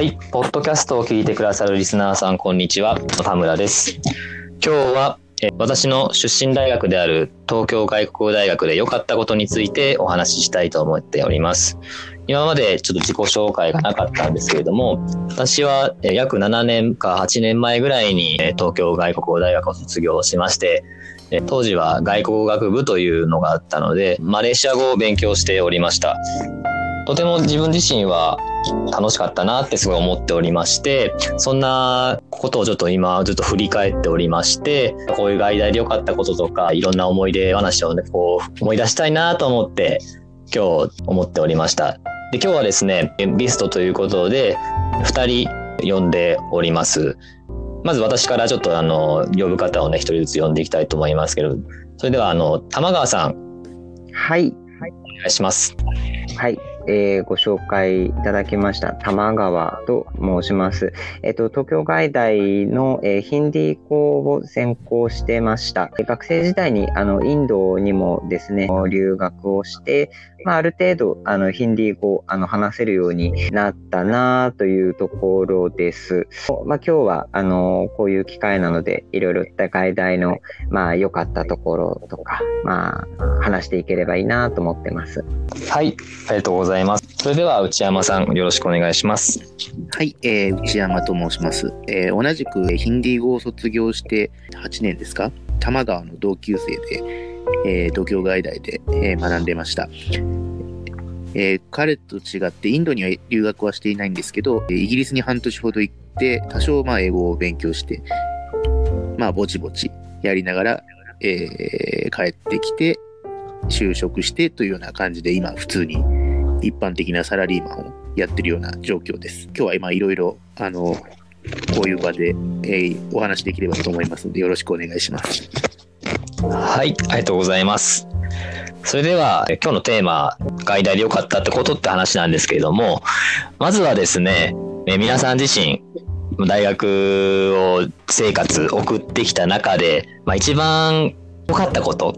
はい、ポッドキャストを聞いてくださるリスナーさん、こんにちは。田村です。今日は、え私の出身大学である東京外国語大学で良かったことについてお話ししたいと思っております。今までちょっと自己紹介がなかったんですけれども、私はえ約7年か8年前ぐらいにえ東京外国語大学を卒業しまして、え当時は外国語学部というのがあったので、マレーシア語を勉強しておりました。とても自分自身は楽しかったなってすごい思っておりまして、そんなことをちょっと今ずっと振り返っておりまして、こういう外大で良かったこととか、いろんな思い出話をね、こう思い出したいなと思って今日思っておりました。で、今日はですね、ゲストということで、2人呼んでおります。まず私からちょっとあの、呼ぶ方をね、一人ずつ呼んでいきたいと思いますけど、それではあの、玉川さん、はい。お願いします。はい。えーご紹介いただきました玉川と申します。えっ、と、東京外大の、えーヒンディー校を専攻してました。学生時代にあのインドにもですね、留学をして、まあ、ある程度あのヒンディー語をあの話せるようになったなというところです。まあ、今日はあのこういう機会なので、いろいろ外大のまあ良かったところとか、まあ話していければいいなと思ってます。はい、ありがとうございます。それでは内山さん、よろしくお願いします。はい、えー内山と申します。えー同じくえーヒンディー語を卒業して8年ですか？多摩川の同級生で、えー東京外大で、えー学んでました。えー彼と違ってインドには留学はしていないんですけど、イギリスに半年ほど行って、多少まあ英語を勉強して、まあぼちぼちやりながら、えー帰ってきて、就職してというような感じで今普通に一般的なサラリーマンをやってるような状況です。今日は今いろいろ、あの、こういう場で、えーお話できればと思いますので、よろしくお願いします。はい、ありがとうございます。それでは、今日のテーマ、外大で良かったってことって話なんですけれども、まずはですね、え皆さん自身、大学を生活送ってきた中で、まあ、一番良かったこと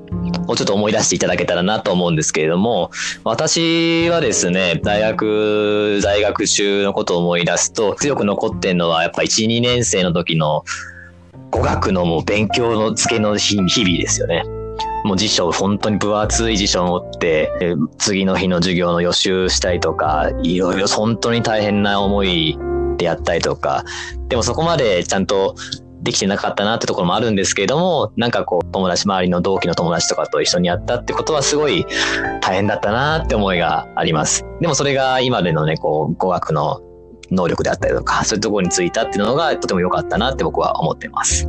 をちょっと思い出していただけたらなと思うんですけれども、私はですね、大学在学中のことを思い出すと、強く残ってるのはやっぱ1、2年生の時の語学のもう勉強の付けの日々ですよね。もう辞書、本当に分厚い辞書を持って、次の日の授業の予習したりとか、いろいろ本当に大変な思いでやったりとか、でもそこまでちゃんとできてなかったなってところもあるんですけれども、なんかこう、友達、周りの同期の友達とかと一緒にやったってことはすごい大変だったなって思いがあります。でもそれが今でのね、こう、語学の能力であったりとか、そういうところについたっていうのがとても良かったなって僕は思ってます。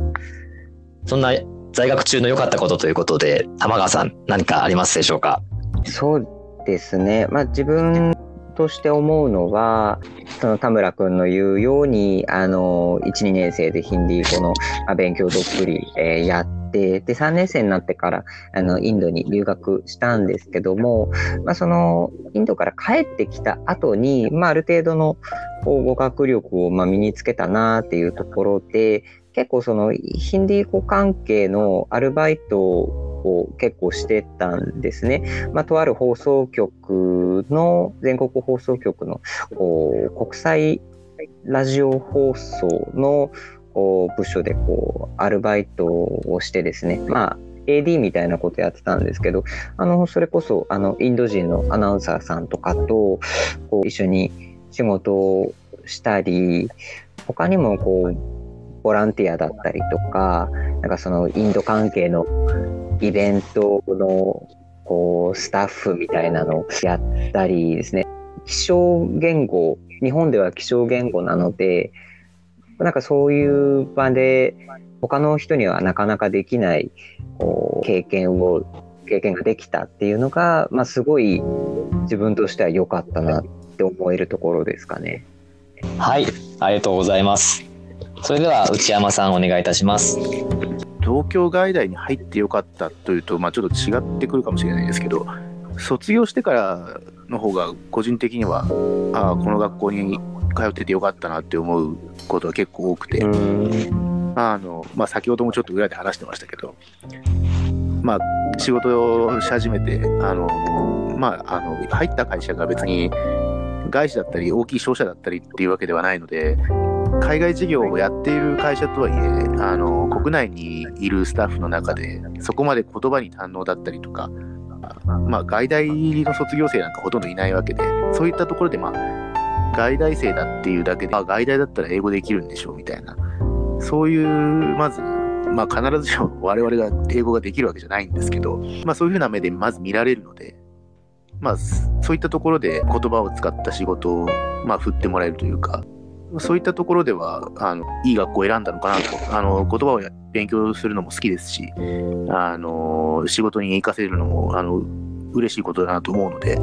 そんな在学中の良かったことということで、玉川さん何かありますでしょうか？そうですね。まあ自分として思うのは、その田村くんの言うように、1、2年生でヒンディー語の勉強どっぷり、えやって、で、3年生になってから、あの、インドに留学したんですけども、まあその、インドから帰ってきた後に、まあある程度のこう語学力をま身につけたなっていうところで、結構そのヒンディー語関係のアルバイトを結構してたんですね。まあ、とある放送局の、全国放送局の国際ラジオ放送の部署でこうアルバイトをしてですね、まあ、AD みたいなことやってたんですけど、あの、それこそ、あの、インド人のアナウンサーさんとかと、こう、一緒に仕事をしたり、他にも、こう、ボランティアだったりとか、なんかその、インド関係のイベントの、こう、スタッフみたいなのをやったりですね、気象言語、日本では気象言語なので、なんかそういう場で、他の人にはなかなかできないこう経験を経験ができたっていうのが、まあ、すごい自分としては良かったなって思えるところですかね。はい、ありがとうございます。それでは内山さんお願いいたします。東京外大に入ってよかったというと、まあ、ちょっと違ってくるかもしれないですけど、卒業してからの方が個人的には、ああ、この学校に通っててよかったなって思うことは結構多くて、あの、まあ、先ほどもちょっと裏で話してましたけど、まあ、仕事をし始めて、あの、まあ、あの、入った会社が別に外資だったり大きい商社だったりっていうわけではないので、海外事業をやっている会社とはいえ、あの国内にいるスタッフの中で、そこまで言葉に堪能だったりとか、まあ、外大の卒業生なんかほとんどいないわけで、そういったところで、まあ、外大生だっていうだけで、まあ、外大だったら英語できるんでしょうみたいな、そういう、まず、まあ、必ずしも我々が英語ができるわけじゃないんですけど、まあ、そういうふうな目でまず見られるので、まあ、そういったところで言葉を使った仕事を、まあ、振ってもらえるというか、そういったところでは、あの、いい学校を選んだのかなと。あの、言葉を勉強するのも好きですし、あの、仕事に活かせるのも、あの、嬉しいことだなと思うので、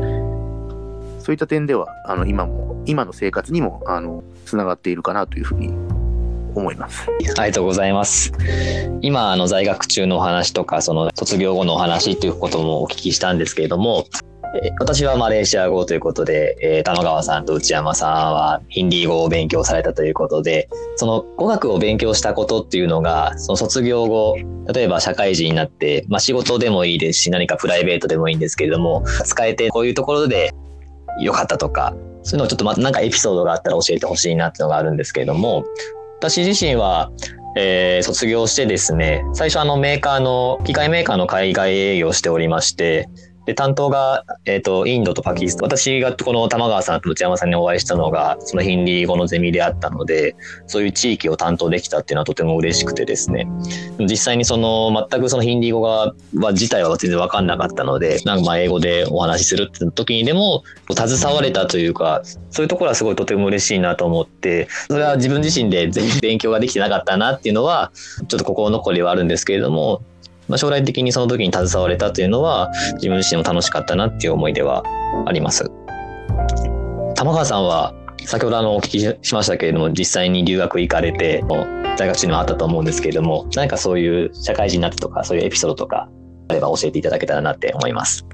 そういった点では、あの、今も、今の生活にも、あの、つながっているかなというふうに思います。ありがとうございます。今、あの、在学中のお話とか、その、卒業後のお話ということもお聞きしたんですけれども、私はマレーシア語ということで、えー、玉川さんと内山さんはヒンディー語を勉強されたということで、その語学を勉強したことっていうのが、その卒業後、例えば社会人になって、まあ仕事でもいいですし、何かプライベートでもいいんですけれども、使えてこういうところで良かったとか、そういうのをちょっとまたなんかエピソードがあったら教えてほしいなっていうのがあるんですけれども、私自身は、えー、卒業してですね、最初あのメーカーの、機械メーカーの海外営業しておりまして、で、担当が、えっ、ー、と、インドとパキスタン。私がこの玉川さんと内山さんにお会いしたのが、そのヒンディー語のゼミであったので、そういう地域を担当できたっていうのはとても嬉しくてですね。実際にその、全くそのヒンディー語が、は自体は全然わかんなかったので、なんかまあ英語でお話しするって時にでも、携われたというか、そういうところはすごいとても嬉しいなと思って、それは自分自身で全然勉強ができてなかったなっていうのは、ちょっと心残りはあるんですけれども、まあ、将来的にその時に携われたというのは自分自身も楽しかったなっていう思いではあります。玉川さんは先ほどあのお聞きしましたけれども実際に留学行かれて在学中にもあったと思うんですけれども何かそういう社会人になってとかそういうエピソードとかあれば教えていただけたらなって思います。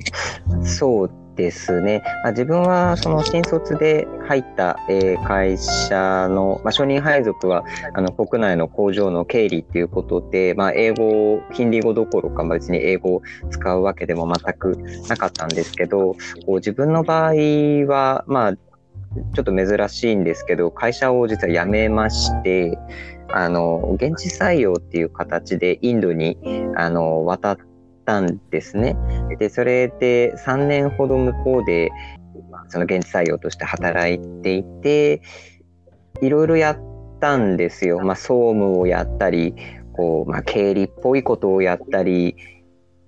そうですね。まあ、自分はその新卒で入った、えー、会社の、まあ、承認配属はあの国内の工場の経理っていうことで、まあ、英語、ヒンディー語どころか別に英語を使うわけでも全くなかったんですけど、こう自分の場合は、まあ、ちょっと珍しいんですけど、会社を実は辞めまして、あの、現地採用っていう形でインドに、あの、渡ってたんですね。で、それで3年ほど向こうで、その現地採用として働いていて、いろいろやったんですよ。まあ、総務をやったり、こう、まあ、経理っぽいことをやったり、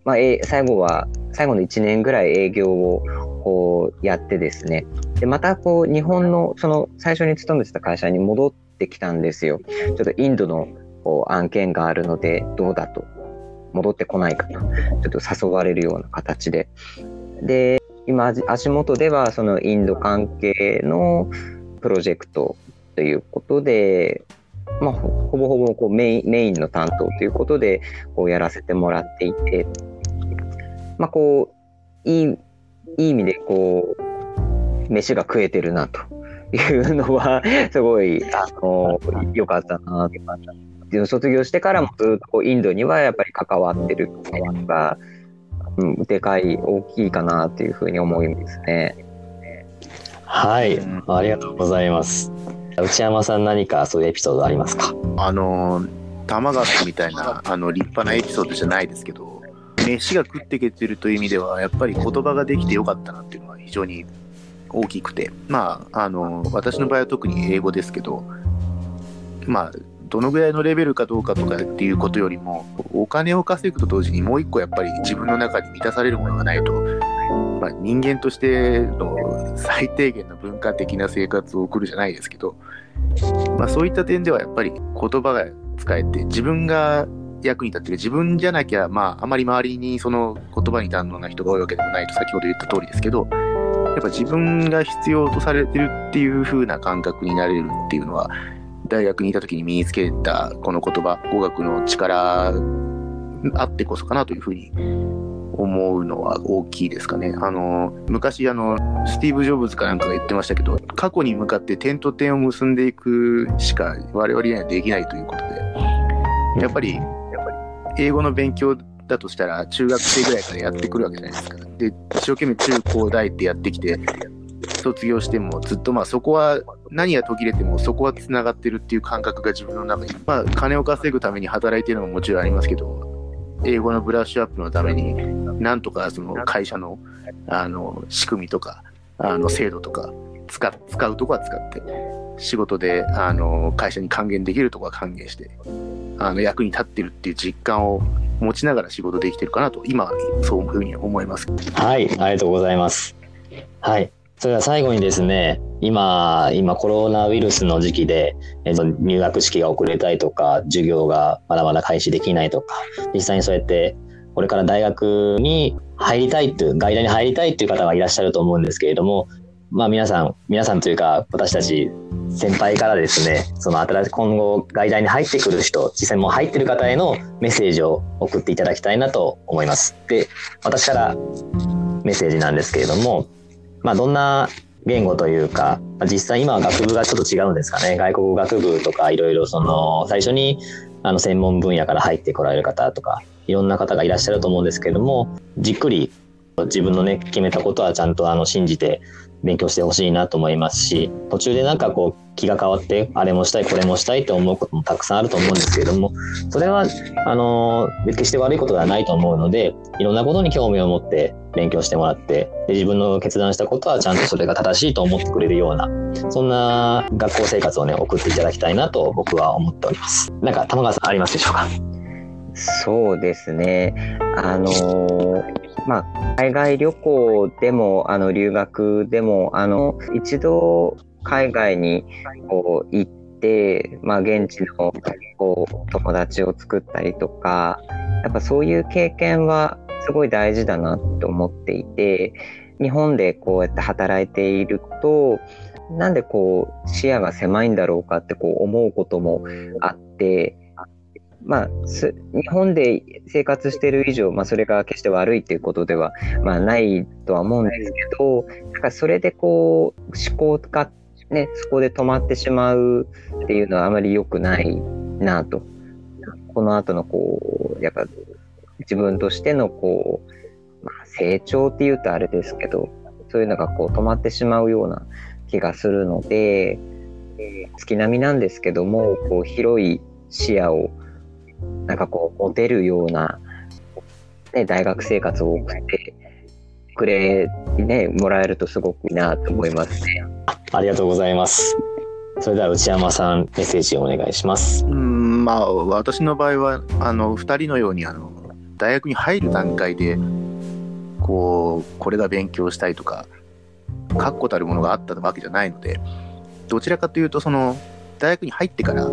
まあ、え最後は、最後の1年ぐらい営業をこうやってですね。で、またこう、日本の、その最初に勤めてた会社に戻ってきたんですよ。ちょっとインドのこう案件があるので、どうだと。戻ってこないかと、ちょっと誘われるような形で。で、今、足元ではそのインド関係のプロジェクトということで、まあ、ほぼほぼこうメインメインの担当ということでこうやらせてもらっていて、まあ、こういいいい意味でこう飯が食えてるなというのはすごいあの良かったなと卒業してからもずっとこうインドにはやっぱり関わってるっていうのが、うん、でかい、大きいかなっていうふうに思いますね。はい、ありがとうございます。内山さん何かそういうエピソードありますか？あの、玉川みたいなあの立派なエピソードじゃないですけど、飯が食っていけてるという意味では、やっぱり言葉ができてよかったなっていうのは非常に大きくて、まあ、あの、私の場合は特に英語ですけど、まあ、どのぐらいのレベルかどうかとかっていうことよりもお金を稼ぐと同時にもう一個やっぱり自分の中に満たされるものがないと、まあ、人間としての最低限の文化的な生活を送るじゃないですけど、まあ、そういった点ではやっぱり言葉が使えて自分が役に立ってる。自分じゃなきゃ、まあ、あまり周りにその言葉に堪能な人が多いわけでもないと先ほど言った通りですけど。やっぱ自分が必要とされてるっていう風な感覚になれるっていうのは大学にいた時に身につけたこの言葉、語学の力あってこそかなというふうに思うのは大きいですかね。あの、昔あの、スティーブ・ジョブズかなんかが言ってましたけど、過去に向かって点と点を結んでいくしか我々にはできないということで、やっぱり、やっぱり英語の勉強だとしたら中学生ぐらいからやってくるわけじゃないですか。で、一生懸命中高大ってやってきて、卒業してもずっとまあそこは何が途切れてもそこはつながってるっていう感覚が自分の中にまあ金を稼ぐために働いてるのももちろんありますけど英語のブラッシュアップのためになんとかその会社のあの仕組みとかあの制度とか使使うとこは使って仕事であの会社に還元できるとこは還元してあの役に立ってるっていう実感を持ちながら仕事できてるかなと今そういうふうに思います。はい、ありがとうございます。はい。それでは最後にですね、今、今コロナウイルスの時期で、えっと入学式が遅れたりとか、授業がまだまだ開始できないとか、実際にそうやって、これから大学に入りたいという、外大に入りたいという方がいらっしゃると思うんですけれども、まあ皆さん、皆さんというか、私たち先輩からですね、その新しい今後外大に入ってくる人、実際もう入ってる方へのメッセージを送っていただきたいなと思います。で、私からメッセージなんですけれども、まあ、どんな言語というか、まあ実際今は学部がちょっと違うんですかね。外国語学部とかいろいろその、最初にあの専門分野から入ってこられる方とか、いろんな方がいらっしゃると思うんですけれども、じっくり自分のね、決めたことはちゃんとあの信じて勉強してほしいなと思いますし、途中でなんかこう気が変わって、あれもしたい、これもしたいと思うこともたくさんあると思うんですけれども、それは、あの、決して悪いことではないと思うので、いろんなことに興味を持って勉強してもらって、で自分の決断したことはちゃんとそれが正しいと思ってくれるような、そんな学校生活をね、送っていただきたいなと僕は思っております。なんか、玉川さんありますでしょうか？そうですね。あのーまあ、海外旅行でも、あの、留学でも、あの、一度海外にこう行って、まあ、現地のこう友達を作ったりとか、やっぱそういう経験はすごい大事だなと思っていて、日本でこうやって働いていると、なんでこう視野が狭いんだろうかってこう思うこともあって、まあ、す日本で生活している以上、まあ、それが決して悪いっていうことでは、まあ、ないとは思うんですけど、なんかそれでこう、思考がね、そこで止まってしまうっていうのはあまり良くないなと。この後のこう、やっぱ自分としてのこう、まあ、成長っていうとあれですけど、そういうのがこう止まってしまうような気がするので、月並みなんですけども、こう広い視野をなんかこう、持てるような、ね、大学生活を送ってくれ、ね、もらえるとすごくいいなと思いますね。ありがとうございます。それでは内山さん、メッセージをお願いします。うんまあ私の場合はあの2人のようにあの大学に入る段階でこうこれが勉強したいとか確固たるものがあったわけじゃないのでどちらかというとその大学に入ってから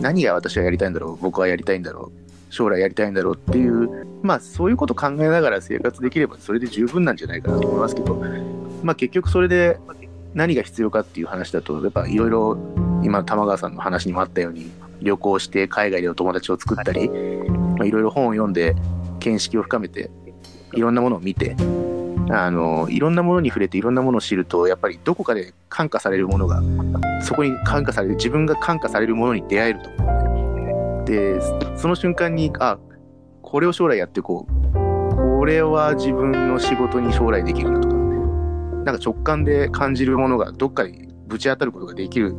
何が私はやりたいんだろう僕はやりたいんだろう将来やりたいんだろうっていうまあそういうこと考えながら生活できればそれで十分なんじゃないかなと思いますけどまあ結局それで何が必要かっていう話だとやっぱいろいろ今玉川さんの話にもあったように旅行して海外でお友達を作ったりいろいろ本を読んで見識を深めていろんなものを見てあのいろんなものに触れていろんなものを知るとやっぱりどこかで感化されるものがそこに感化される自分が感化されるものに出会えると思うんでその瞬間にあこれを将来やっていこうこれは自分の仕事に将来できるなとかなんか直感で感じるものがどっかにぶち当たることができる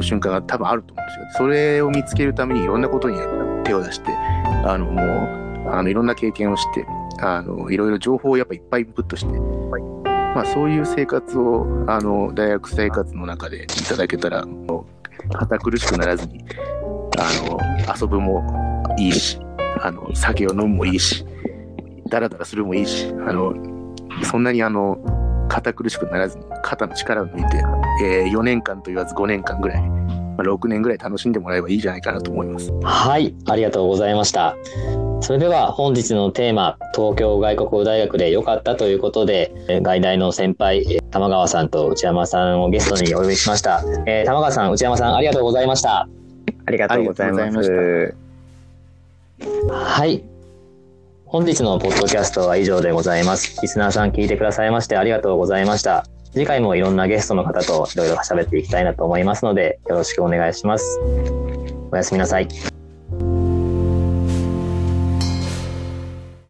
瞬間が多分あると思うんですよ。それを見つけるためにいろんなことに手を出して、あの、もう、あの、いろんな経験をして、あの、いろいろ情報をやっぱいっぱいインプットして、まあそういう生活を、あの、大学生活の中でいただけたら、もう堅苦しくならずに、あの、遊ぶもいいし、あの、酒を飲むもいいし、ダラダラするもいいし、あの、そんなにあの、堅苦しくならずに肩の力を抜いて、えー4年間と言わず5年間ぐらい、まあ、6年ぐらい楽しんでもらえばいいじゃないかなと思います。はい、ありがとうございました。それでは本日のテーマ、東京外国語大学で良かったということで、えー外大の先輩、えー玉川さんと内山さんをゲストにお呼びしました。えー玉川さん、内山さん、ありがとうございました。ありがとうございます。はい。本日のポッドキャストは以上でございます。リスナーさん聞いてくださいましてありがとうございました。次回もいろんなゲストの方といろいろ喋っていきたいなと思いますので、よろしくお願いします。おやすみなさい。